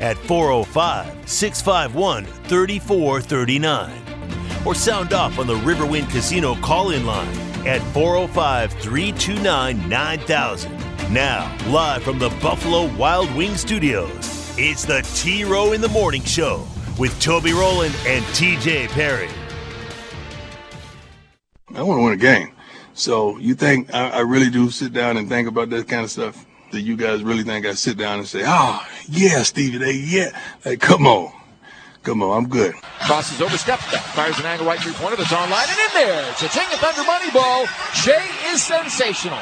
at 405 651 3439 or sound off on the Riverwind Casino call in line at 405 329 9000. Now, live from the Buffalo Wild Wing Studios, it's the T Row in the Morning Show with Toby Rowland and TJ Perry. I want to win a game. So you think I, I, really do sit down and think about that kind of stuff? That you guys really think I sit down and say, oh, yeah, Stevie, they, yeah. Hey, come on. Come on, I'm good. Crosses over, steps back, fires an angle right three pointer that's online and in there. Cha-ching, a Thunder money ball. Shai is sensational.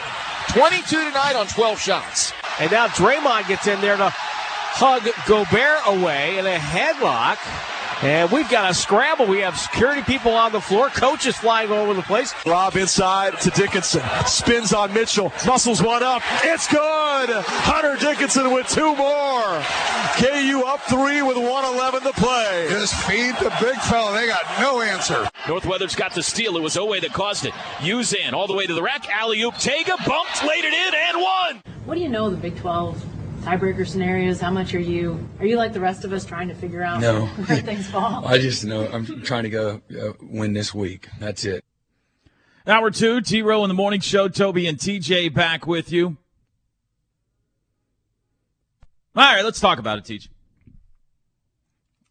22 tonight on 12 shots. And now Draymond gets in there to hug Gobert away in a headlock. And we've got a scramble. We have security people on the floor, coaches flying all over the place. Rob inside to Dickinson. Spins on Mitchell. Muscles one up. It's good. Hunter Dickinson with two more. KU up three with 111 to play. Just feed the big fella. They got no answer. Northweather's got the steal. It was Oweh that caused it. Uzan all the way to the rack. Alley oop. Tega bumped, laid it in, and won. What do you know the Big 12 tiebreaker scenarios? How much are you are you like the rest of us trying to figure out no. where things fall? I just know I'm trying to go uh, win this week. That's it. Hour two, T Row in the morning show. Toby and TJ back with you. All right, let's talk about it, TJ.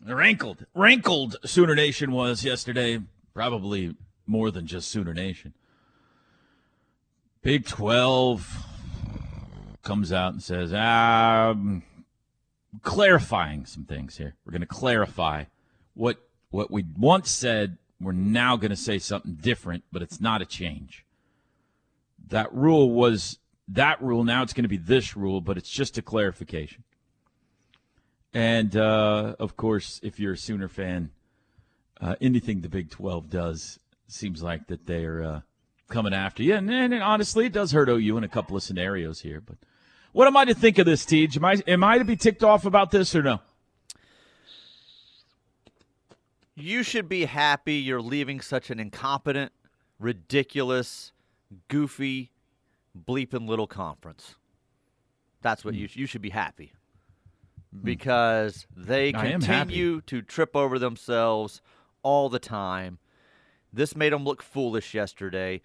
Rankled, rankled Sooner Nation was yesterday. Probably more than just Sooner Nation. Big 12 comes out and says, um, clarifying some things here. We're going to clarify what what we once said. We're now going to say something different, but it's not a change. That rule was that rule. Now it's going to be this rule, but it's just a clarification. And uh, of course, if you're a Sooner fan, uh, anything the Big 12 does seems like that they're uh, coming after you. And, and, and, honestly, it does hurt OU in a couple of scenarios here. But what am I to think of this, Tej? Am I am I to be ticked off about this or no? You should be happy you're leaving such an incompetent, ridiculous, goofy, bleeping little conference. That's what mm. you you should be happy hmm. because they continue to trip over themselves all the time. This made them look foolish yesterday.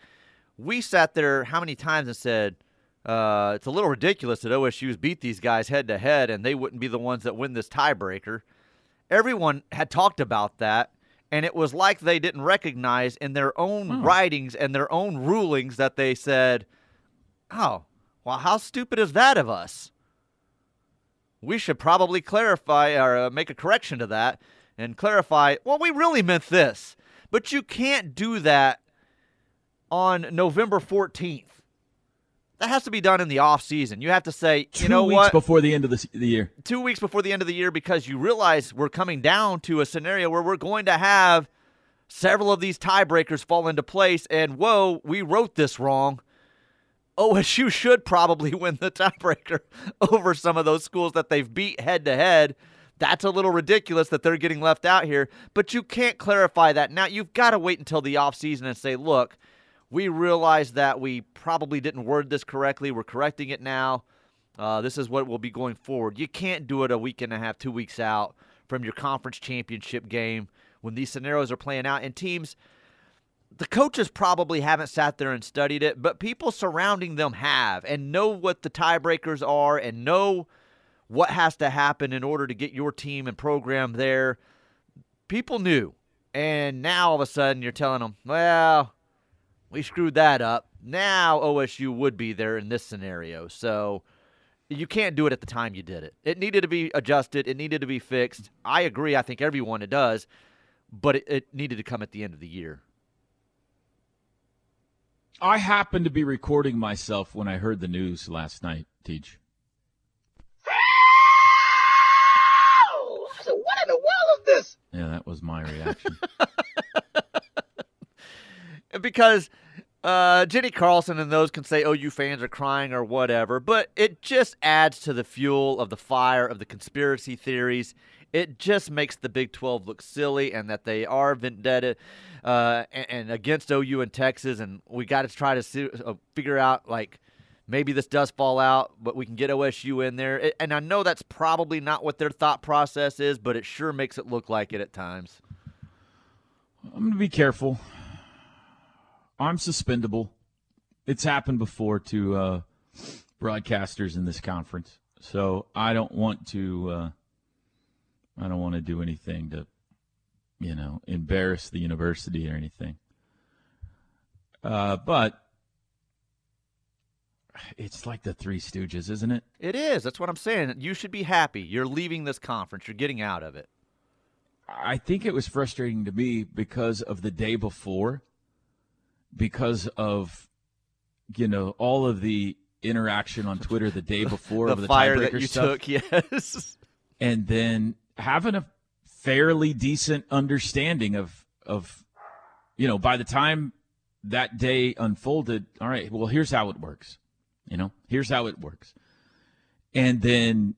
We sat there how many times and said, uh, it's a little ridiculous that OSU's beat these guys head to head and they wouldn't be the ones that win this tiebreaker. Everyone had talked about that, and it was like they didn't recognize in their own hmm. writings and their own rulings that they said, Oh, well, how stupid is that of us? We should probably clarify or uh, make a correction to that and clarify, well, we really meant this. But you can't do that on November 14th that has to be done in the off season. You have to say, two you know weeks what? before the end of the, the year. Two weeks before the end of the year, because you realize we're coming down to a scenario where we're going to have several of these tiebreakers fall into place. And whoa, we wrote this wrong. OSU should probably win the tiebreaker over some of those schools that they've beat head to head. That's a little ridiculous that they're getting left out here, but you can't clarify that now. You've got to wait until the offseason and say, look, we realize that we probably didn't word this correctly. We're correcting it now. Uh, this is what will be going forward. You can't do it a week and a half, two weeks out from your conference championship game when these scenarios are playing out. And teams, the coaches probably haven't sat there and studied it, but people surrounding them have and know what the tiebreakers are and know what has to happen in order to get your team and program there. People knew. And now all of a sudden you're telling them, well, we screwed that up. Now OSU would be there in this scenario. So you can't do it at the time you did it. It needed to be adjusted, it needed to be fixed. I agree. I think everyone it does, but it, it needed to come at the end of the year. I happened to be recording myself when I heard the news last night, Teach. So what in the Yeah, that was my reaction. because uh, Jenni Carlson and those can say, "Oh, you fans are crying" or whatever, but it just adds to the fuel of the fire of the conspiracy theories. It just makes the Big 12 look silly, and that they are vendetta uh, and, and, against OU and Texas, and we got to try to see, uh, figure out like maybe this does fall out, but we can get OSU in there. It, and I know that's probably not what their thought process is, but it sure makes it look like it at times. I'm going to be careful. I'm suspendable. It's happened before to uh, broadcasters in this conference, so I don't want to. Uh, I don't want to do anything to, you know, embarrass the university or anything. Uh, but it's like the Three Stooges, isn't it? It is. That's what I'm saying. You should be happy. You're leaving this conference. You're getting out of it. I think it was frustrating to me because of the day before, because of, you know, all of the interaction on Twitter the day before the of the fire that you stuff. took. Yes, and then having a fairly decent understanding of of, you know, by the time that day unfolded, all right, well, here's how it works you know, here's how it works. And then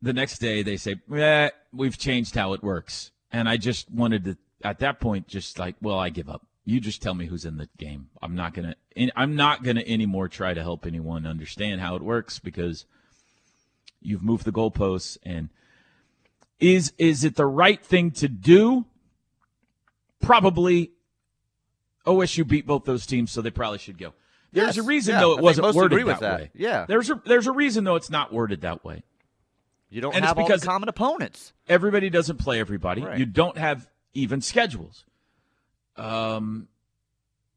the next day they say, eh, we've changed how it works. And I just wanted to, at that point, just like, well, I give up. You just tell me who's in the game. I'm not gonna. I'm not gonna anymore try to help anyone understand how it works because you've moved the goalposts. And is is it the right thing to do? Probably. OSU beat both those teams, so they probably should go. There's yes, a reason yeah, though it I wasn't worded that, that, way. Yeah. There's a there's a reason though it's not worded that way. You don't and have it's because common opponents. Everybody doesn't play everybody. Right. You don't have even schedules. Um,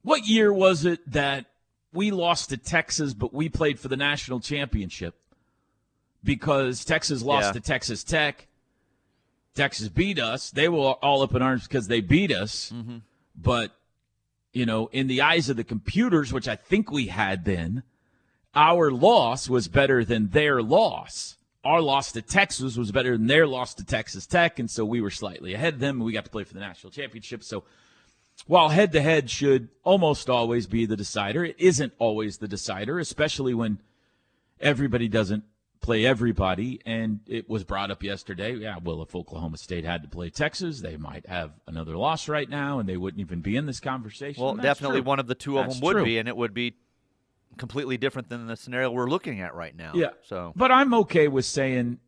what year was it that we lost to Texas, but we played for the national championship because Texas lost Yeah. to Texas Tech. Texas beat us. They were all up in arms because they beat us. Mm-hmm. But you know, in the eyes of the computers, which I think we had then, our loss was better than their loss. Our loss to Texas was better than their loss to Texas Tech, and so we were slightly ahead of them. And we got to play for the national championship. So while head to head should almost always be the decider, it isn't always the decider, especially when everybody doesn't play everybody. And it was brought up yesterday. Yeah, well, if Oklahoma State had to play Texas, they might have another loss right now, and they wouldn't even be in this conversation. Well, that's definitely true. one of the two of them would true. be, and it would be completely different than the scenario we're looking at right now. Yeah. So But I'm okay with saying,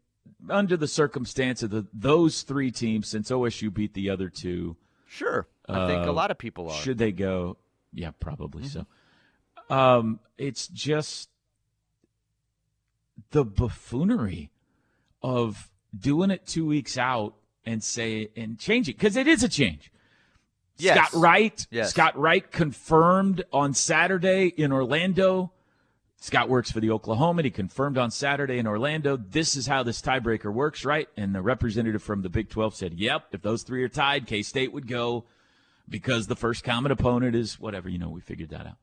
under the circumstance of the, those three teams, since OSU beat the other two, sure, I think a uh, lot of people are. Should they go? Yeah, probably Mm-hmm. so. Um, it's just the buffoonery of doing it two weeks out and say and change it because it is a change. Yes. Scott Wright. Yes. Scott Wright confirmed on Saturday in Orlando. Scott works for the Oklahoma. He confirmed on Saturday in Orlando. This is how this tiebreaker works, right? And the representative from the Big 12 said, "Yep, if those three are tied, K State would go because the first common opponent is whatever. You know, we figured that out."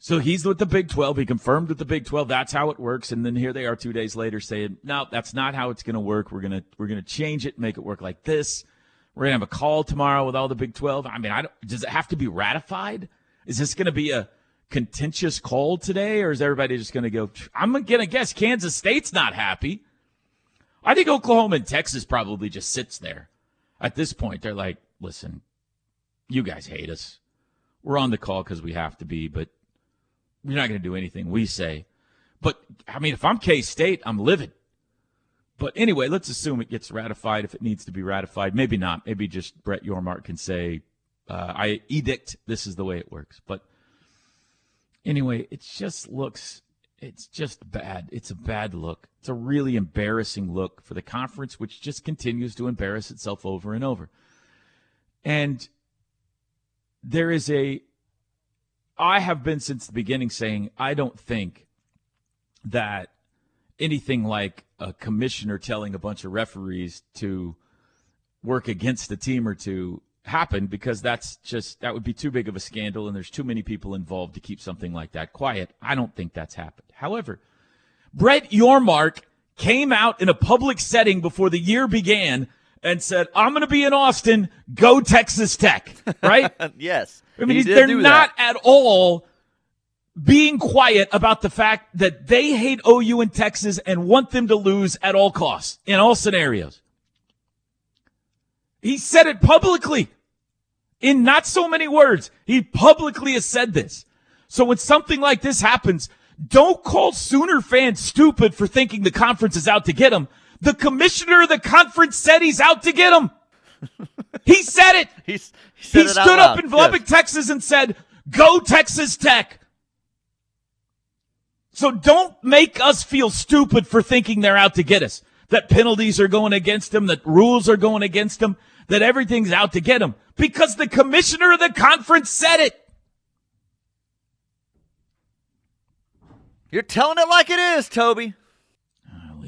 So he's with the Big 12. He confirmed with the Big 12 that's how it works. And then here they are two days later saying, no, that's not how it's going to work. We're going to, we're going to change it, make it work like this. We're going to have a call tomorrow with all the Big 12. I mean, I don't, does it have to be ratified? Is this going to be a contentious call today or is everybody just going to go, I'm going to guess Kansas State's not happy. I think Oklahoma and Texas probably just sits there. At this point, they're like, listen, you guys hate us. We're on the call because we have to be, but you're not going to do anything we say. But I mean, if I'm K State, I'm livid. But anyway, let's assume it gets ratified if it needs to be ratified. Maybe not. Maybe just Brett Yormark can say, uh, "I edict this is the way it works." But anyway, it just looks. It's just bad. It's a bad look. It's a really embarrassing look for the conference, which just continues to embarrass itself over and over. And there is a I have been since the beginning saying I don't think that anything like a commissioner telling a bunch of referees to work against a team or two happened because that's just that would be too big of a scandal and there's too many people involved to keep something like that quiet. I don't think that's happened. However, Brett Yormark came out in a public setting before the year began and said, I'm going to be in Austin, go Texas Tech, right? yes. I mean, he did they're not that. at all being quiet about the fact that they hate OU in Texas and want them to lose at all costs in all scenarios. He said it publicly in not so many words. He publicly has said this. So when something like this happens, don't call Sooner fans stupid for thinking the conference is out to get them. The commissioner of the conference said he's out to get them. he said it. He's, he said he it stood up in Lubbock, Yes. Texas and said, go Texas Tech. So don't make us feel stupid for thinking they're out to get us. That penalties are going against them, that rules are going against them, that everything's out to get them. Because the commissioner of the conference said it. You're telling it like it is, Toby.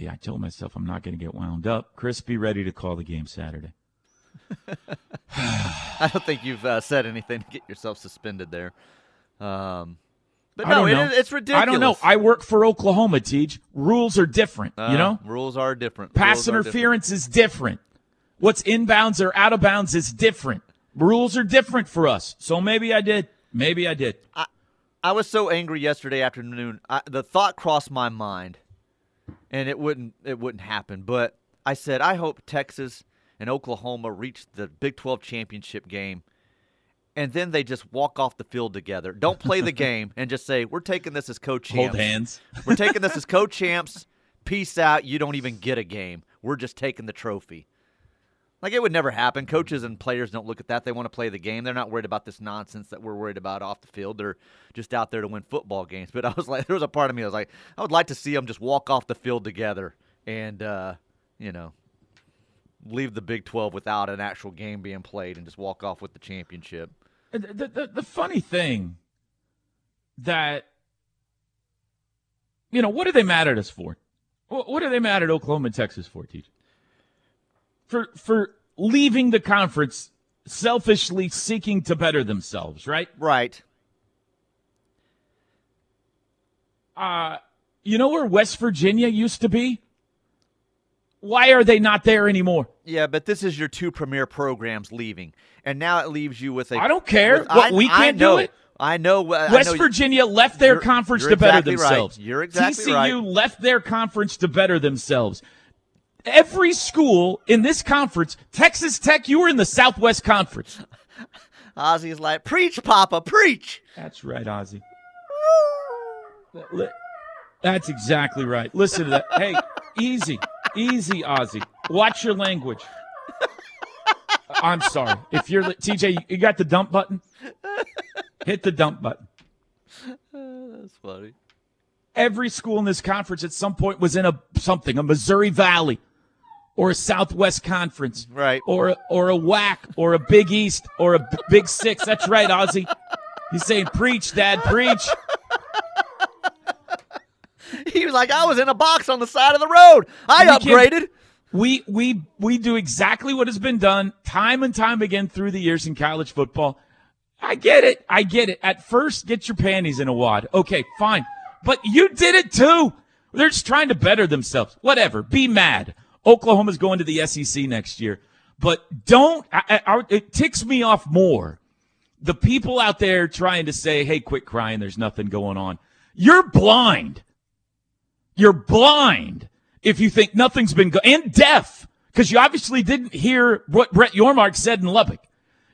I told myself I'm not going to get wound up. Chris, be ready to call the game Saturday. I don't think you've uh, said anything to get yourself suspended there. Um, but no, it it's ridiculous. I don't know. I work for Oklahoma, Teach. Rules are different, Uh, you know? rules are different. Pass are different. interference is different. What's inbounds or out of bounds is different. Rules are different for us. So maybe I did. Maybe I did. I was so angry yesterday afternoon. I, the thought crossed my mind, and it wouldn't it wouldn't happen. But I said, I hope Texas and Oklahoma reach the Big 12 championship game, and then they just walk off the field together. Don't play the game and just say, "We're taking this as co-champs." Hold hands. We're taking this as co-champs. Peace out. You don't even get a game. We're just taking the trophy. Like it would never happen. Coaches and players don't look at that. They want to play the game. They're not worried about this nonsense that we're worried about off the field. They're just out there to win football games. But I was like, there was a part of me that was like, I would like to see them just walk off the field together and, uh, you know, leave the Big 12 without an actual game being played and just walk off with the championship. The, the, the, the funny thing that, you know, what are they mad at us for? What, are they mad at Oklahoma and Texas for, TJ? For, for leaving the conference selfishly seeking to better themselves, right? Right. Uh, you know where West Virginia used to be? Why are they not there anymore? Yeah, but this is your two premier programs leaving, and now it leaves you with a. I don't care. with- What, I- we can't do it? I know. uh, I West know- Virginia left their conference to better exactly right. themselves. You're exactly TCU right. left their conference to better themselves. Every school in this conference, Texas Tech, you were in the Southwest Conference. Ozzy's like, preach, Papa, preach. That's right, Ozzy. That's exactly right. Listen to that. Hey, easy, easy, Ozzy. Watch your language. I'm sorry. If you're TJ, you got the dump button. Hit the dump button. That's funny. Every school in this conference at some point was in a something, a Missouri Valley, or a Southwest Conference, right? Or a, or a WAC, or a Big East, or a Big Six. That's right, Ozzy. He's saying, "Preach, Dad, preach." He was like, I was in a box on the side of the road. I We upgraded. We we we do exactly what has been done time and time again through the years in college football. I get it. I get it. At first, get your panties in a wad. Okay, fine. But you did it too. They're just trying to better themselves. Whatever. Be mad. Oklahoma's going to the SEC next year. But don't, I, I, it ticks me off more. The people out there trying to say, hey, quit crying. There's nothing going on. You're blind. You're blind if you think nothing's been go- and deaf because you obviously didn't hear what Brett Yormark said in Lubbock.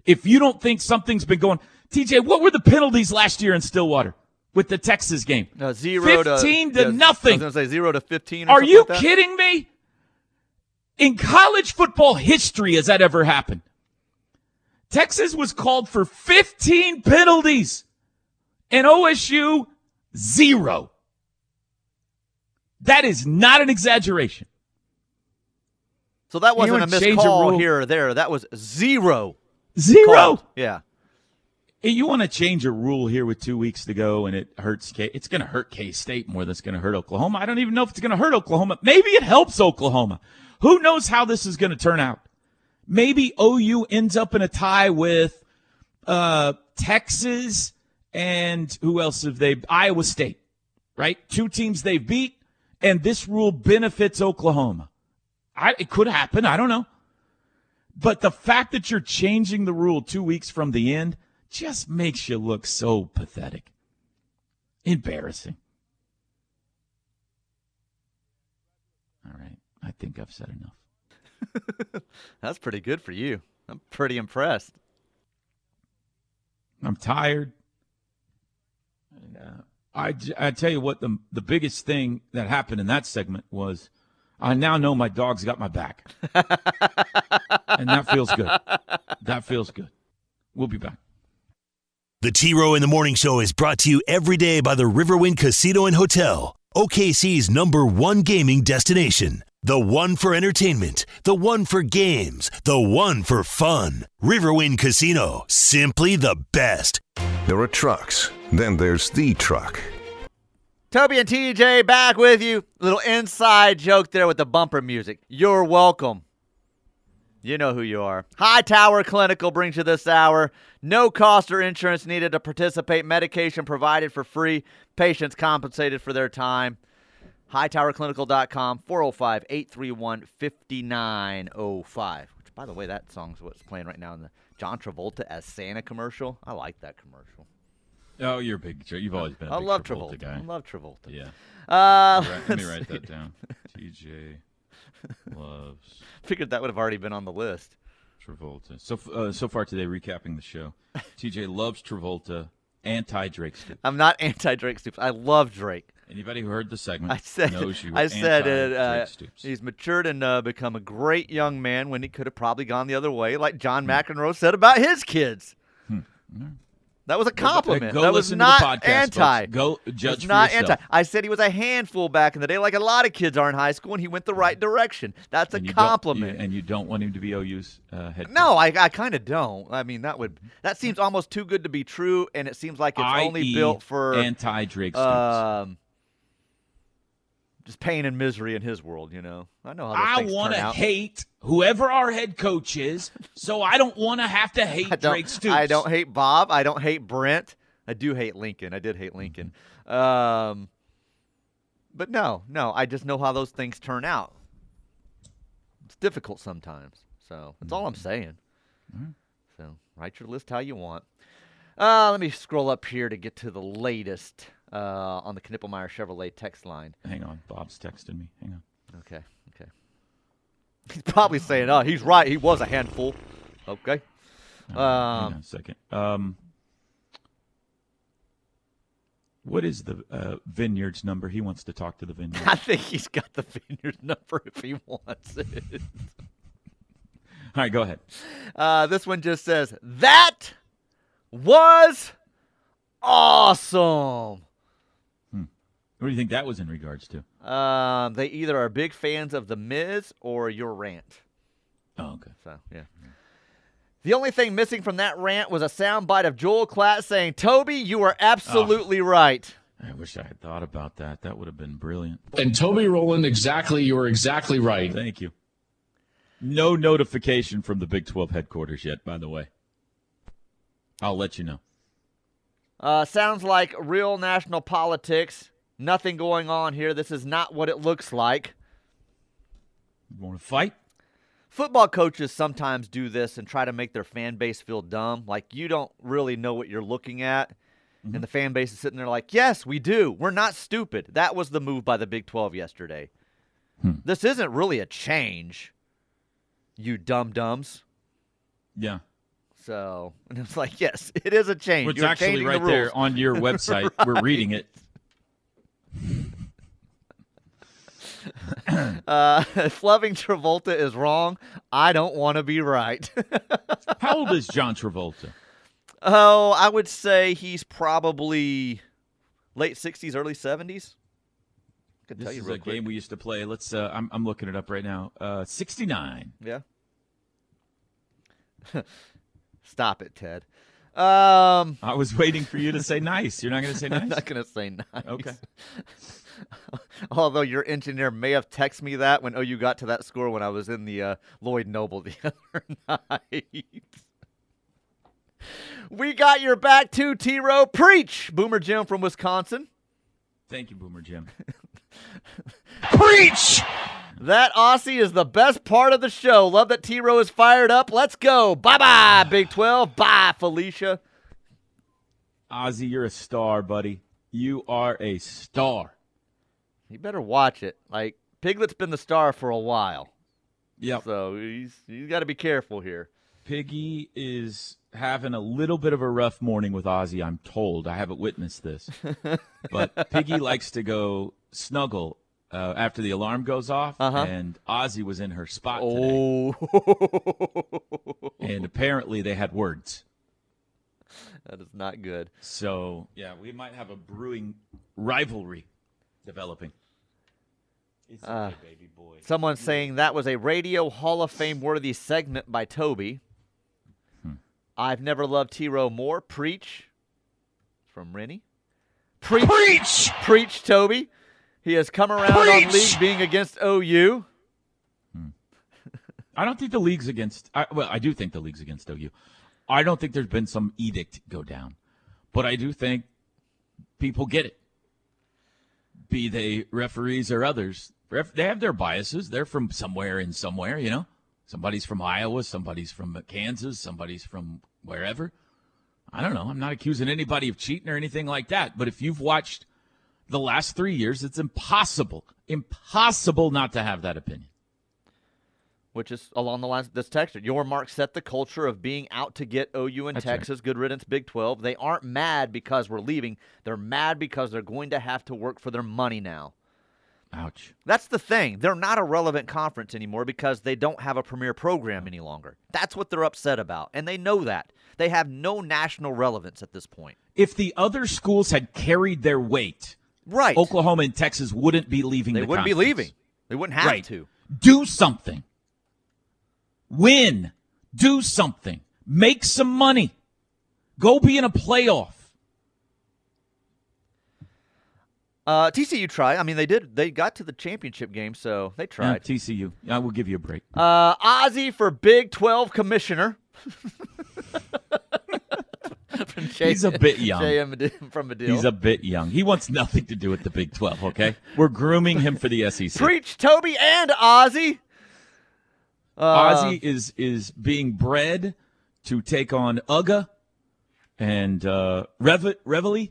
If you don't think something's been going, TJ, what were the penalties last year in Stillwater with the Texas game? No, zero to 15 to yeah, I nothing. was going to say zero to 15. Or Are you like kidding me? In college football history, has that ever happened? Texas was called for 15 penalties and OSU zero. That is not an exaggeration. So that wasn't a missed a call rule? here or there. That was zero. Zero. called. Yeah. Hey, you want to change a rule here with two weeks to go, and it hurts. K- it's going to hurt K State more than it's going to hurt Oklahoma. I don't even know if it's going to hurt Oklahoma. Maybe it helps Oklahoma. Who knows how this is going to turn out? Maybe OU ends up in a tie with uh, Texas and who else have they? Iowa State, right? Two teams they beat, and this rule benefits Oklahoma. I, it could happen. I don't know. But the fact that you're changing the rule two weeks from the end just makes you look so pathetic. Embarrassing. All right. I think I've said enough. That's pretty good for you. I'm pretty impressed. I'm tired. And, uh, I, I tell you what, the, the biggest thing that happened in that segment was I now know my dog's got my back. and that feels good. That feels good. We'll be back. The T Row in the Morning Show is brought to you every day by the Riverwind Casino and Hotel, OKC's number one gaming destination. The one for entertainment, the one for games, the one for fun. Riverwind Casino, simply the best. There are trucks, then there's the truck. Toby and TJ back with you. Little inside joke there with the bumper music. You're welcome. You know who you are. Hightower Clinical brings you this hour. No cost or insurance needed to participate. Medication provided for free. Patients compensated for their time. HightowerClinical.com, 405 831 5905. Which, by the way, that song's what's playing right now in the John Travolta as Santa commercial. I like that commercial. Oh, you're a big. You've always been. I love Travolta, Travolta. guy. I love Travolta. Yeah. Uh, let me write that down. TJ loves. Figured that would have already been on the list. Travolta. So uh, so far today, recapping the show, TJ loves Travolta. Anti Drake Stoops. I'm not anti Drake Stoops. I love Drake. Anybody who heard the segment I said, knows you. I said it. Uh, he's matured and uh, become a great young man when he could have probably gone the other way, like John Hmm. McEnroe said about his kids. That was a compliment. Go that was not to the podcast, anti. folks. Go judge not yourself. anti. I said he was a handful back in the day, like a lot of kids are in high school, and he went the right direction. That's a And compliment. you- and you don't want him to be OU's uh, head. no, I, I kind of don't. I mean, that would that seems almost too good to be true, and it seems like it's only i.e. built for anti Drake Stoops. um, just pain and misery in his world. You know, I know how I want to hate whoever our head coach is, so I don't want to have to hate Drake Stoops. I don't hate Bob. I don't hate Brent. I do hate Lincoln. I did hate Lincoln. Um, but no, no, I just know how those things turn out. It's difficult sometimes. So that's all I'm saying. So write your list how you want. Uh, let me scroll up here to get to the latest uh, on the Knippelmeyer Chevrolet text line. Hang on, Bob's texting me. Hang on. Okay, okay. He's probably saying, "Oh, he's right. He was a handful." Okay. Hang on Um, a second. Um, what is the uh, Vineyards number? He wants to talk to the Vineyards. I think he's got the vineyard number if he wants it. All right, go ahead. Uh, this one just says, That was awesome. What do you think that was in regards to? Um, they either are big fans of The Miz or your rant. Oh, okay. So, yeah. The only thing missing from that rant was a soundbite of Joel Klatt saying, Toby, you are absolutely right. I wish I had thought about that. That would have been brilliant. And Toby Rowland, exactly, you are exactly right. Thank you. No notification from the Big 12 headquarters yet, by the way. I'll let you know. Uh, sounds like real national politics. Nothing going on here. This is not what it looks like. You want to fight? Football coaches sometimes do this and try to make their fan base feel dumb. Like you don't really know what you're looking at. Mm-hmm. And the fan base is sitting there like, yes, we do. We're not stupid. That was the move by the Big 12 yesterday. Hmm. This isn't really a change, you dumb dumbs. Yeah. So, and it's like, yes, it is a change. It's actually right the there on your website. We're reading it. Uh, if loving Travolta is wrong, I don't want to be right. How old is John Travolta? oh, I would say he's probably late 60s, early 70s. Could tell This you is a quick. game we used to play. Let's. Uh, I'm, I'm looking it up right now. Uh, 69. Yeah. Stop it, Ted. Um, I was waiting for you to say nice. You're not going to say nice. I'm not going to say nice. Okay. Although your engineer may have texted me that when OU got to that score when I was in the uh, Lloyd Noble the other night. we got your back to T Row. Preach, Boomer Jim from Wisconsin. Thank you, Boomer Jim. Preach! That Ozzy is the best part of the show. Love that T Row is fired up. Let's go. Bye bye, Big 12. Bye, Felicia. Ozzy, you're a star, buddy. You are a star. You better watch it. Like, Piglet's been the star for a while. Yep. So he's he's got to be careful here. Piggy is having a little bit of a rough morning with Ozzy, I'm told. I haven't witnessed this. but Piggy likes to go snuggle uh, after the alarm goes off, Uh-huh. and Ozzy was in her spot Oh. and apparently they had words. That is not good. So, yeah, we might have a brewing rivalry developing. It's Uh, okay, baby boy. Someone saying that was a Radio Hall of Fame worthy segment by Toby. Hmm. I've never loved T Row more. Preach. From Rennie. Preach. Preach! Preach, Toby. He has come around on league being against OU. I don't think the league's against. I, well, I do think the league's against OU. I don't think there's been some edict go down, but I do think people get it. Be they referees or others, they have their biases. They're from somewhere in somewhere, you know. Somebody's from Iowa, somebody's from Kansas, somebody's from wherever. I don't know. I'm not accusing anybody of cheating or anything like that. But if you've watched the last three years, it's impossible, impossible not to have that opinion. Which is along the lines of this texture. Yormark set the culture of being out to get OU and That's right. Texas. Good riddance, Big 12. They aren't mad because we're leaving. They're mad because they're going to have to work for their money now. Ouch. That's the thing. They're not a relevant conference anymore because they don't have a premier program any longer. That's what they're upset about. And they know that. They have no national relevance at this point. if the other schools had carried their weight, right, Oklahoma and Texas wouldn't be leaving. They the wouldn't be leaving. They wouldn't have Right. to. Do something. Win. Do something. Make some money. Go be in a playoff. Uh, TCU tried. I mean, they did. They got to the championship game, so they Yeah, tried. TCU. I will give you a break. Uh, Ozzy for Big 12 commissioner. From Jay- He's a bit young. Medi- from Medill. He's a bit young. He wants nothing to do with the Big 12, okay? We're grooming him for the SEC. Preach, Toby and Ozzy. Uh, Ozzy is is being bred to take on Uga and uh, Rev- Reveille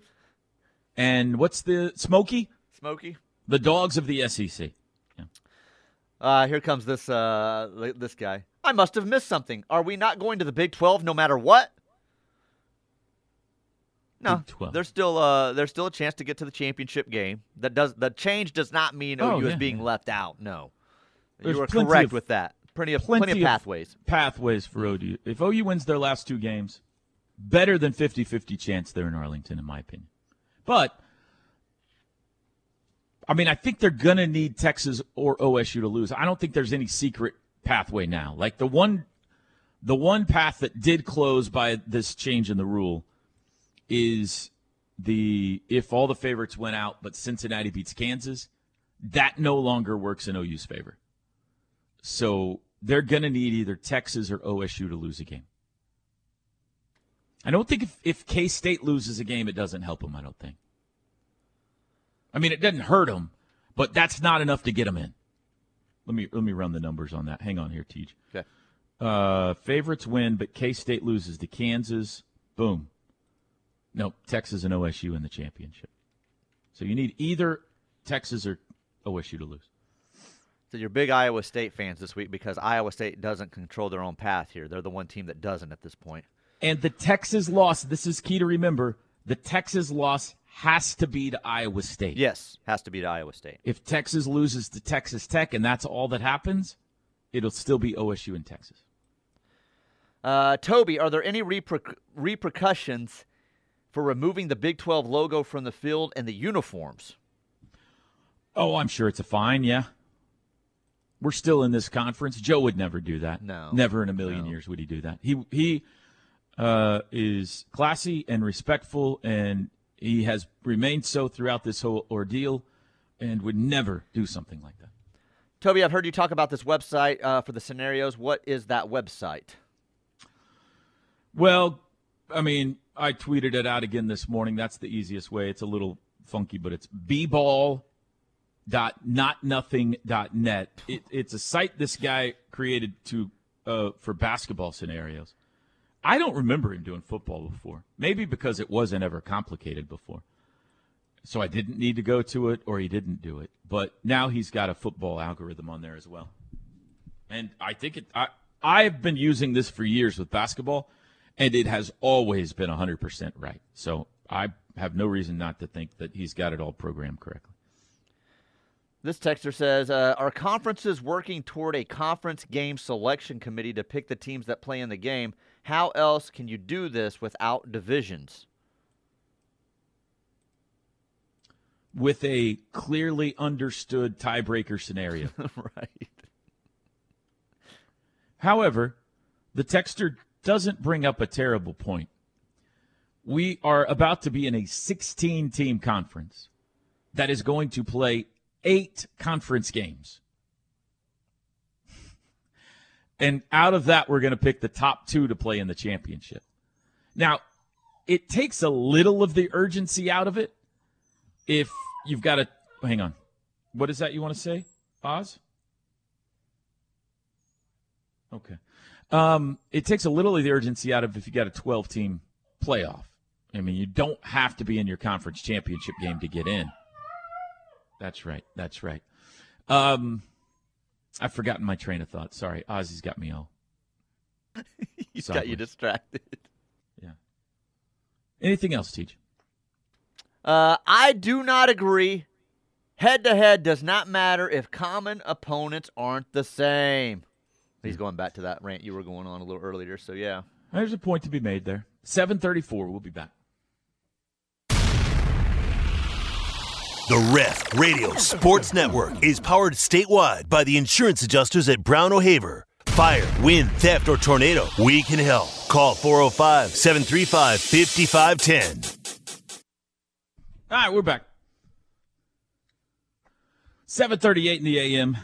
and what's the Smoky? Smokey. The dogs of the SEC. Uh, here comes this uh, this guy. I must have missed something. Are we not going to the Big 12 no matter what? No, Big 12. there's still uh, there's still a chance to get to the championship game. That does the change does not mean Oh, OU is being yeah. left out. No, There's you are correct of- with that. Plenty of Plenty, plenty, of pathways. Pathways for OU. If OU wins their last two games, better than 50-50 chance they're in Arlington, in my opinion. But I mean, I think they're gonna need Texas or OSU to lose. I don't think there's any secret pathway now. Like the one, the one path that did close by this change in the rule is the if all the favorites went out, but Cincinnati beats Kansas, that no longer works in OU's favor. So they're going to need either Texas or OSU to lose a game. I don't think if, if K State loses a game, it doesn't help them. I don't think. I mean, it doesn't hurt them, but that's not enough to get them in. Let me let me run the numbers on that. Hang on here, Teach. Okay. Uh, favorites win, but K State loses to Kansas. Boom. No, Texas and OSU in the championship. So you need either Texas or OSU to lose. You're big Iowa State fans this week because Iowa State doesn't control their own path here. They're the one team that doesn't at this point. And the Texas loss, this is key to remember, the Texas loss has to be to Iowa State. Yes, has to be to Iowa State. If Texas loses to Texas Tech and that's all that happens, it'll still be OSU and Texas. Uh, Toby, are there any reper- repercussions for removing the Big 12 logo from the field and the uniforms? Oh, I'm sure it's a fine, yeah. We're still in this conference. Joe would never do that. No. Never in a million years would he do that. He he uh, is classy and respectful, and he has remained so throughout this whole ordeal, and would never do something like that. Toby, I've heard you talk about this website uh, for the scenarios. What is that website? Well, I mean, I tweeted it out again this morning. That's the easiest way. It's a little funky, but it's bball www.notnothing.net. It, it's a site this guy created to uh, for basketball scenarios. I don't remember him doing football before. Maybe because it wasn't ever complicated before. So I didn't need to go to it or he didn't do it. But now he's got a football algorithm on there as well. And I think it I I've been using this for years with basketball and it has always been 100% right. So I have no reason not to think that he's got it all programmed correctly. This texter says, uh, "Are conferences working toward a conference game selection committee to pick the teams that play in the game? How else can you do this without divisions?" With a clearly understood tiebreaker scenario. right. However, the texter doesn't bring up a terrible point. We are about to be in a 16 team conference that is going to play eight conference games. And out of that, we're going to pick the top two to play in the championship. Now, it takes a little of the urgency out of it if you've got a. Hang on. What is that you want to say, Oz? Okay. Um, it takes a little of the urgency out of if you got a 12 team playoff. I mean, you don't have to be in your conference championship game to get in. That's right. That's right. Um, I've forgotten my train of thought. Sorry, Ozzy's got me all. He's got you distracted. Yeah. Anything else, Teach? Uh, I do not agree. Head to head does not matter if common opponents aren't the same. He's going back to that rant you were going on a little earlier. So yeah, there's a point to be made there. Seven thirty-four. We'll be back. The Ref Radio Sports Network is powered statewide by the insurance adjusters at Brown O'Haver. Fire, wind, theft, or tornado, we can help. Call 405 735 5510. All right, we're back. 738 in the AM.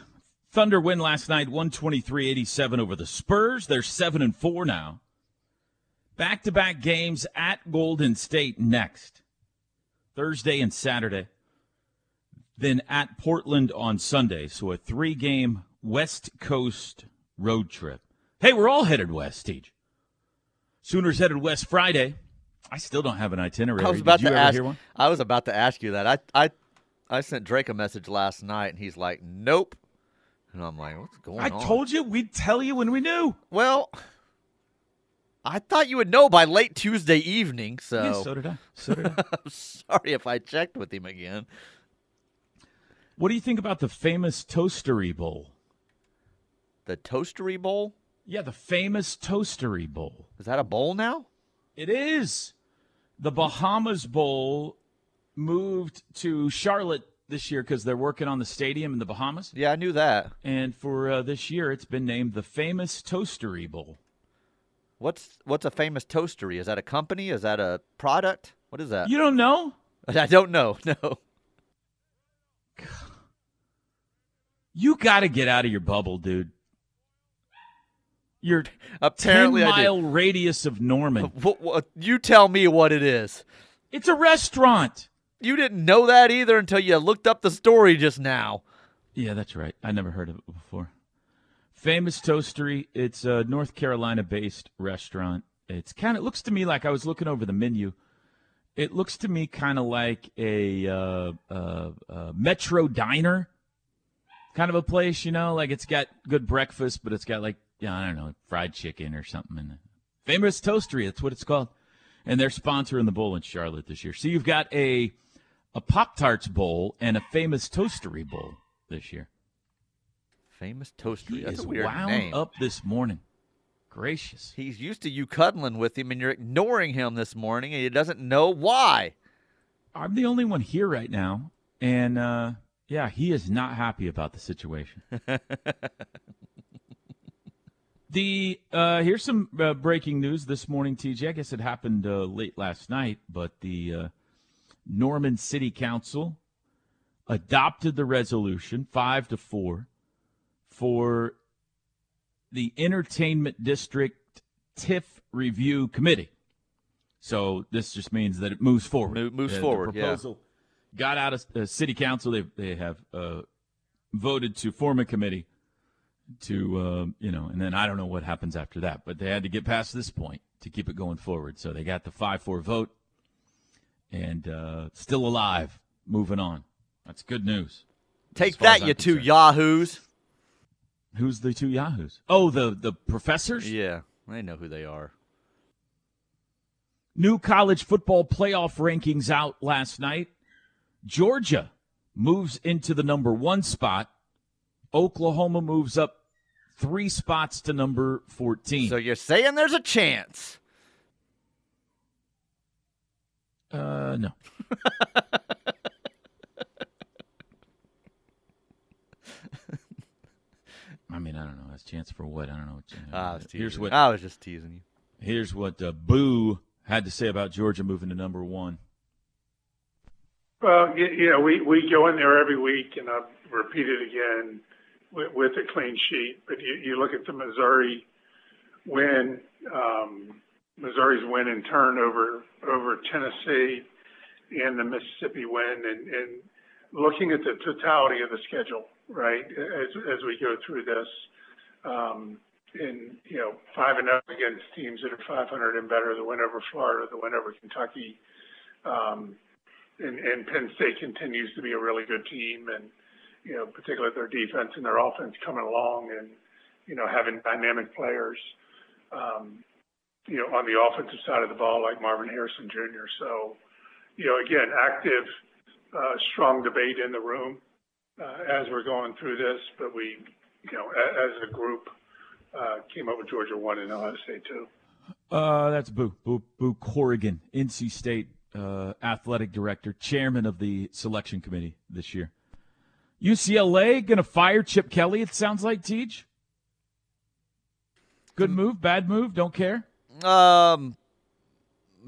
Thunder win last night 123-87 over the Spurs. They're 7 and 4 now. Back-to-back games at Golden State next. Thursday and Saturday then at Portland on Sunday. So a three game West Coast road trip. Hey, we're all headed west, Teach. Sooners headed west Friday. I still don't have an itinerary. I was about to ask. I was about to ask you that. I I I sent Drake a message last night, and he's like, "Nope," and I'm like, "What's going I on?" I told you we'd tell you when we knew. Well, I thought you would know by late Tuesday evening. So, Yeah, so did I. So did I. I'm sorry if I checked with him again. What do you think about the famous Toastery Bowl? The Toastery Bowl? Yeah, the famous Toastery Bowl. Is that a bowl now? It is. The Bahamas Bowl moved to Charlotte this year because they're working on the stadium in the Bahamas. Yeah, I knew that. And for uh, this year, it's been named the famous Toastery Bowl. What's what's a famous toastery? Is that a company? Is that a product? What is that? You don't know? I don't know. No. You got to get out of your bubble, dude. Your Apparently, 10 I mile radius of Norman. You tell me what it is. It's a restaurant. You didn't know that either until you looked up the story just now. Yeah, that's right. I never heard of it before. Famous Toastery. It's a North Carolina based restaurant. It's kind of looks to me like I was looking over the menu. It looks to me kind of like a uh, uh, uh, Metro Diner kind of a place, you know, like it's got good breakfast, but it's got like, yeah, I don't know, fried chicken or something in it. Famous Toastery, that's what it's called. And they're sponsoring the bowl in Charlotte this year. So you've got a a Pop Tarts bowl and a famous Toastery bowl this year. Famous toastery. He That's is a weird wound name. up this morning. Gracious. He's used to you cuddling with him, and you're ignoring him this morning, and he doesn't know why. I'm the only one here right now, and uh, yeah, he is not happy about the situation. the uh, here's some uh, breaking news this morning, TJ. I guess it happened uh, late last night, but the uh, Norman City Council adopted the resolution five to four for the Entertainment District TIF Review Committee. So this just means that it moves forward. Mo- moves Uh, the forward, yeah. Got out of uh, city council. They they have uh, voted to form a committee to uh, you know, and then I don't know what happens after that. But they had to get past this point to keep it going forward. So they got the five four vote, and uh, still alive, moving on. That's good news. Take that, you two yahoos. Who's the two yahoos? Oh, the the professors. Yeah, I know who they are. New college football playoff rankings out last night. Georgia moves into the number one spot. Oklahoma moves up three spots to number 14. So you're saying there's a chance? Uh, no. I mean, I don't know. That's chance for what? I don't know. Uh, I was here's what. I was just teasing you. Here's what uh, Boo had to say about Georgia moving to number one. Well, you, you know, we, we go in there every week, and I repeat it again with, with a clean sheet. But you, you look at the Missouri win, um, Missouri's win in turn over over Tennessee, and the Mississippi win, and, and looking at the totality of the schedule, right? As as we go through this, um, and you know, five and up against teams that are 500 and better, the win over Florida, the win over Kentucky. Um, and, and Penn State continues to be a really good team, and you know, particularly their defense and their offense coming along, and you know, having dynamic players, um, you know, on the offensive side of the ball like Marvin Harrison Jr. So, you know, again, active, uh, strong debate in the room uh, as we're going through this, but we, you know, a, as a group, uh, came up with Georgia one and Ohio State two. Uh, that's Boo Boo Boo Corrigan, NC State uh, athletic director, chairman of the selection committee this year. UCLA going to fire Chip Kelly, it sounds like, Teach. Good move, bad move, don't care? Um,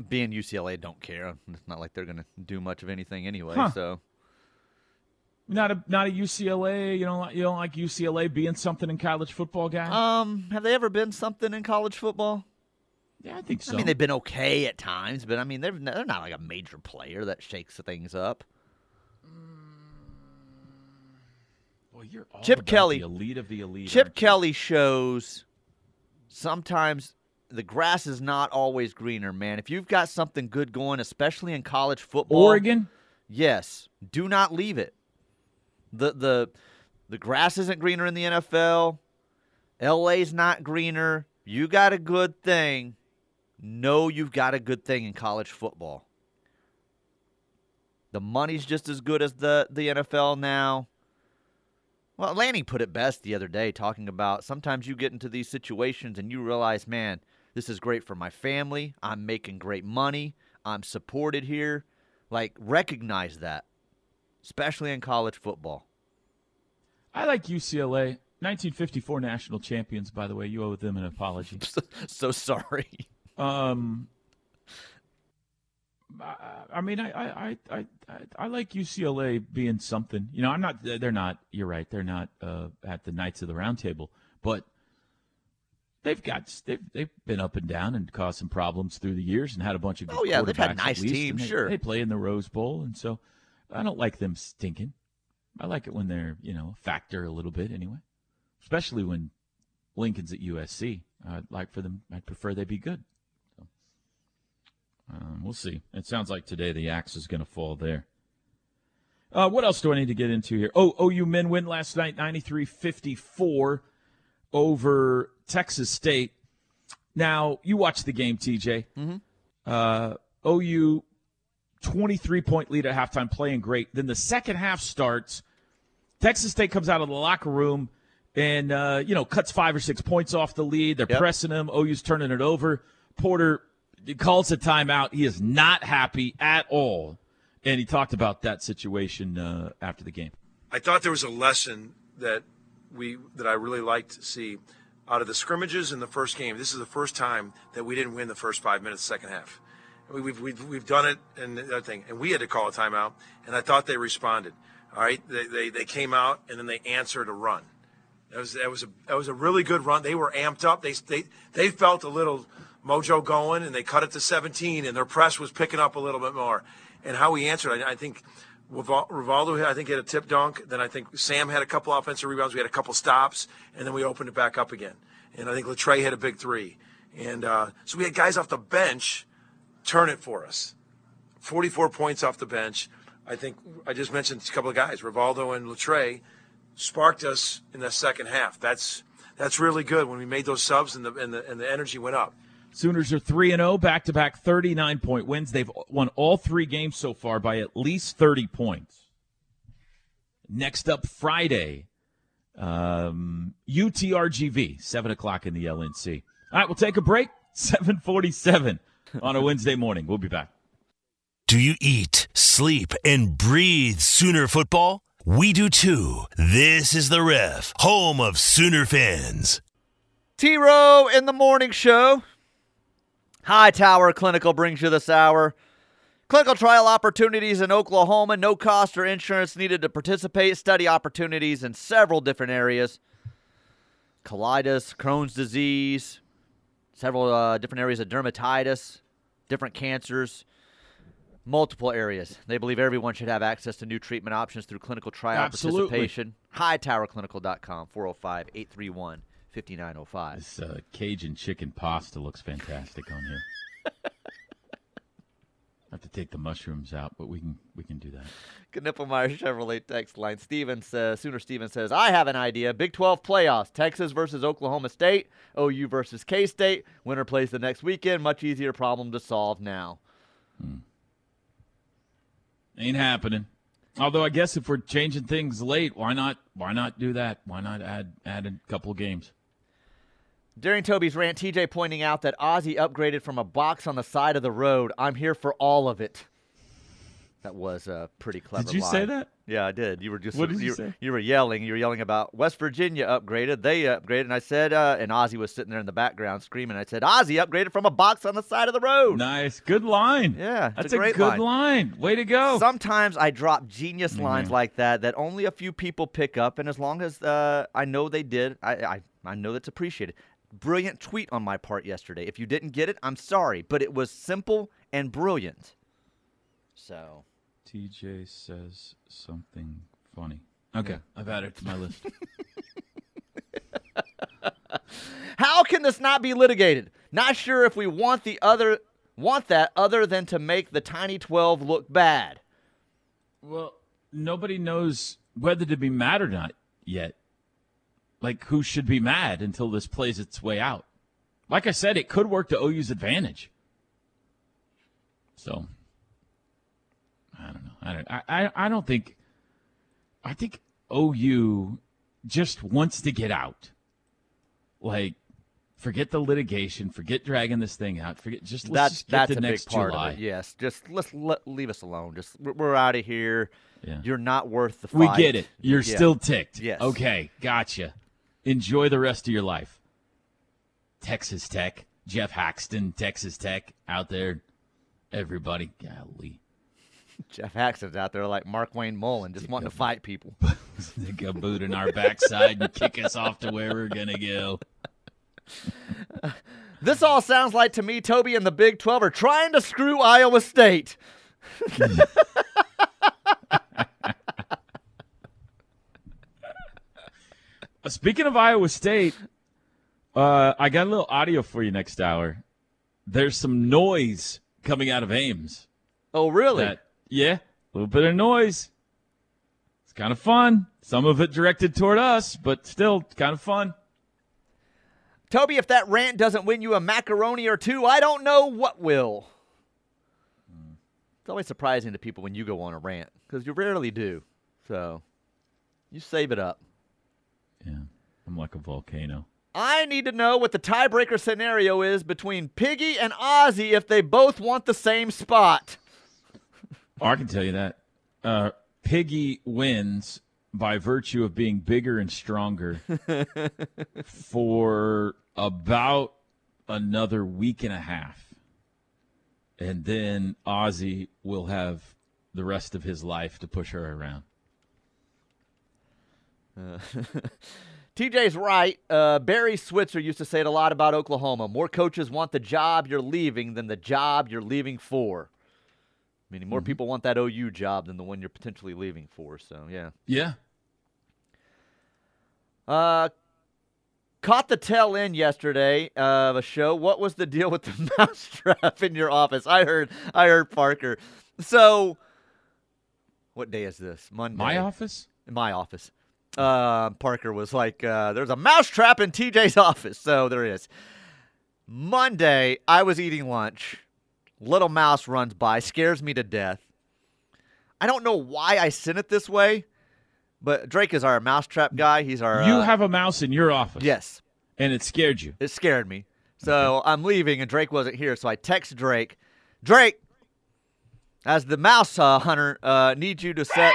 being UCLA, don't care. It's not like they're going to do much of anything anyway. Huh. So Not a not a UCLA. You don't you don't like UCLA being something in college football, guy. Um, have they ever been something in college football? Yeah, I think so. I mean, they've been okay at times, but I mean, they're they're not like a major player that shakes things up. Mm. Boy, you're all Chip Kelly, the elite of the elite. Chip? Kelly shows sometimes the grass is not always greener, man. If you've got something good going, especially in college football, Oregon. yes, do not leave it. the the The grass isn't greener in the NFL. LA's not greener. You got a good thing. Know you've got a good thing in college football. The money's just as good as the the NFL now. Well, Lanning put it best the other day, talking about sometimes you get into these situations and you realize, man, this is great for my family. I'm making great money. I'm supported here. Like, recognize that, especially in college football. I like UCLA. 1954 national champions, by the way. You owe them an apology. so sorry. Um, I, I mean, I, I, I, I, I like UCLA being something. You know, I'm not. They're not. You're right. They're not uh, at the Knights of the Round Table, but they've got they've they've been up and down and caused some problems through the years and had a bunch of good Oh, yeah, they've had nice least, teams, they, sure. They play in the Rose Bowl, and so I don't like them stinking. I like it when they're you know a factor a little bit anyway, especially when Lincoln's at USC. I'd like for them. I'd prefer they be good. Um, we'll see. It sounds like today the axe is going to fall there. Uh, what else do I need to get into here? Oh, OU men win last night 93 54 over Texas State. Now, you watched the game, TJ. Mhm. Uh, OU 23 point lead at halftime, playing great. Then the second half starts. Texas State comes out of the locker room and, uh, you know, cuts five or six points off the lead. They're pressing him. OU's turning it over. Porter calls a timeout. He is not happy at all. And he talked about that situation uh, after the game. I thought there was a lesson that we that I really liked to see out of the scrimmages in the first game. This is the first time that we didn't win the first five minutes, second half. We- We've, we've, we've done it and the other thing, and we had to call a timeout, and I thought they responded. All right, they, they, they came out and then they answered a run. That was that was a that was a really good run. They were amped up. They they they felt a little mojo going, and they cut it to 17, and their press was picking up a little bit more. And how we answered, I, I think Rival- Rivaldo, I think, had a tip dunk. Then I think Sam had a couple offensive rebounds. We had a couple stops, and then we opened it back up again. And I think Le'Tre had a big three. And uh, so we had guys off the bench turn it for us. 44 points off the bench. I think I just mentioned a couple of guys, Rivaldo and Le'Tre, sparked us in the second half. That's that's really good when we made those subs and the and the, and the energy went up. Sooners are 3 and 0, back to back 39 point wins. They've won all three games so far by at least 30 points. Next up, Friday, um, UTRGV, 7 o'clock in the LNC. All right, we'll take a break. 747 on a Wednesday morning. We'll be back. Do you eat, sleep, and breathe Sooner football? We do too. This is the Ref, home of Sooner fans. T Row in the morning show. Hightower Clinical brings you this hour. Clinical trial opportunities in Oklahoma, no cost or insurance needed to participate. Study opportunities in several different areas colitis, Crohn's disease, several uh, different areas of dermatitis, different cancers, multiple areas. They believe everyone should have access to new treatment options through clinical trial participation. Absolutely. participation. HightowerClinical.com, 405 831 5905. This uh, Cajun chicken pasta looks fantastic on here. I have to take the mushrooms out, but we can we can do that. Knippelmeyer Chevrolet text line. Steven says, Sooner Steven says, I have an idea. Big 12 playoffs. Texas versus Oklahoma State. OU versus K State. Winner plays the next weekend. Much easier problem to solve now. Ain't happening. Although I guess if we're changing things late, why not why not do that? Why not add add a couple games? During Toby's rant, TJ pointing out that Ozzy upgraded from a box on the side of the road. I'm here for all of it. That was a pretty clever. Line. Did you say that? Yeah, I did. You were just What did you you, say? you were yelling. You were yelling about West Virginia upgraded. They upgraded, and I said, uh, and Ozzy was sitting there in the background screaming. I said, Ozzy upgraded from a box on the side of the road. Nice, good line. Yeah, That's a a, good line. line. Way to go. Sometimes I drop genius lines Mhm. like that that only a few people pick up, and as long as uh, I know they did, I, I I know that's appreciated. Brilliant tweet on my part yesterday. If you didn't get it, I'm sorry, but it was simple and brilliant. So TJ says something funny. Okay, I've added it to my list. How can this not be litigated? Not sure if we want the other want that other than to make the Tiny 12 look bad. Well, nobody knows whether to be mad or not yet. Like, who should be mad until this plays its way out? Like I said, it could work to OU's advantage. So, I don't know. I don't. I, I, don't think. I think OU just wants to get out. Like, forget the litigation. Forget dragging this thing out. Forget just let's that's just get that's a next big part July. of it. Yes, just let's let, leave us alone. Just we're, we're out of here. Yeah. You're not worth the fight. We get it. You're Yeah. still ticked. Yes. Okay, gotcha. Enjoy the rest of your life. Texas Tech, Jeff Haxton, Texas Tech, out there. Everybody, golly, Jeff Haxton's out there like Markwayne Mullin, just wanting to fight people. stick a boot in our backside and kick us off to where we're gonna go. This all sounds like to me, Toby and the Big 12 are trying to screw Iowa State. Speaking of Iowa State, uh, I got a little audio for you next hour. There's some noise coming out of Ames. Oh, really? That- yeah, a little bit of noise. It's kind of fun. Some of it directed toward us, but still kind of fun. Toby, if that rant doesn't win you a macaroni or two, I don't know what will. It's always surprising to people when you go on a rant because you rarely do. So you save it up. I'm like a volcano. I need to know what the tiebreaker scenario is between Piggy and Ozzy if they both want the same spot. Oh, I can tell you that. Uh, Piggy wins by virtue of being bigger and stronger for about another week and a half. And then Ozzy will have the rest of his life to push her around. Uh, TJ's right. Uh, Barry Switzer used to say it a lot about Oklahoma. More coaches want the job you're leaving than the job you're leaving for. Meaning more Mhm. people want that OU job than the one you're potentially leaving for. So yeah. Yeah. Uh, caught the tail end yesterday of a show. What was the deal with the mousetrap in your office? I heard. I heard Parker. So, what day is this? Monday. My office? In my office. Uh, Parker was like, uh, "There's a mousetrap in TJ's office." So there is. Monday, I was eating lunch. Little mouse runs by, scares me to death. I don't know why I sent it this way, but Drake is our mousetrap guy. He's our. You uh, have a mouse in your office. Yes. And it scared you. It scared me. So I'm leaving, and Drake wasn't here. So I text Drake, Drake, as the mouse uh, hunter, uh, need you to set.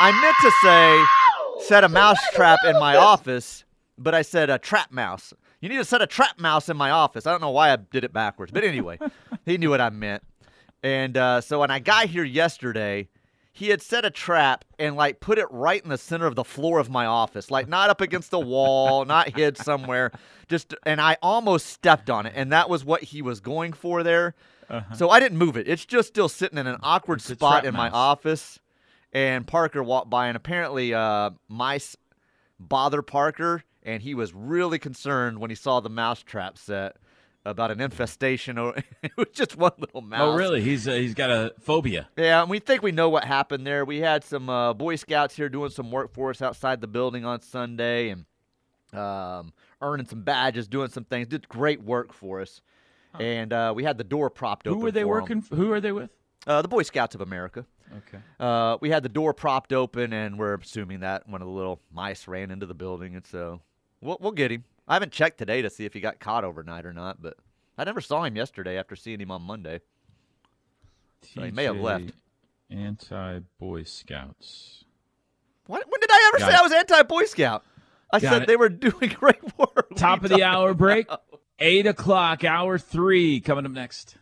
I meant to say set a mouse trap in my office, but I said a trap mouse. You need to set a trap mouse in my office. I don't know why I did it backwards, but anyway, he knew what I meant. And uh, so when I got here yesterday, he had set a trap and like put it right in the center of the floor of my office, like not up against the wall, not hid somewhere. Just and I almost stepped on it, and that was what he was going for there. So I didn't move it. It's just still sitting in an awkward It's spot in my office. And Parker walked by, and apparently uh, mice bother Parker, and he was really concerned when he saw the mouse trap set about an infestation. Or it was just one little mouse. Oh, really? He's uh, he's got a phobia. Yeah, and we think we know what happened there. We had some uh, Boy Scouts here doing some work for us outside the building on Sunday and um, earning some badges, doing some things. Did great work for us. And uh, we had the door propped open. Who were they working? f- Who are they with? Uh, the Boy Scouts of America. Okay. Uh, we had the door propped open, and we're assuming that one of the little mice ran into the building, and so we'll, we'll get him. I haven't checked today to see if he got caught overnight or not, but I never saw him yesterday after seeing him on Monday. So he may have left. Anti Boy Scouts. What, when did I ever Got say it. I was anti Boy Scout? I Got said it. they were doing great work. Top of the hour break. Eight o'clock, hour three coming up next.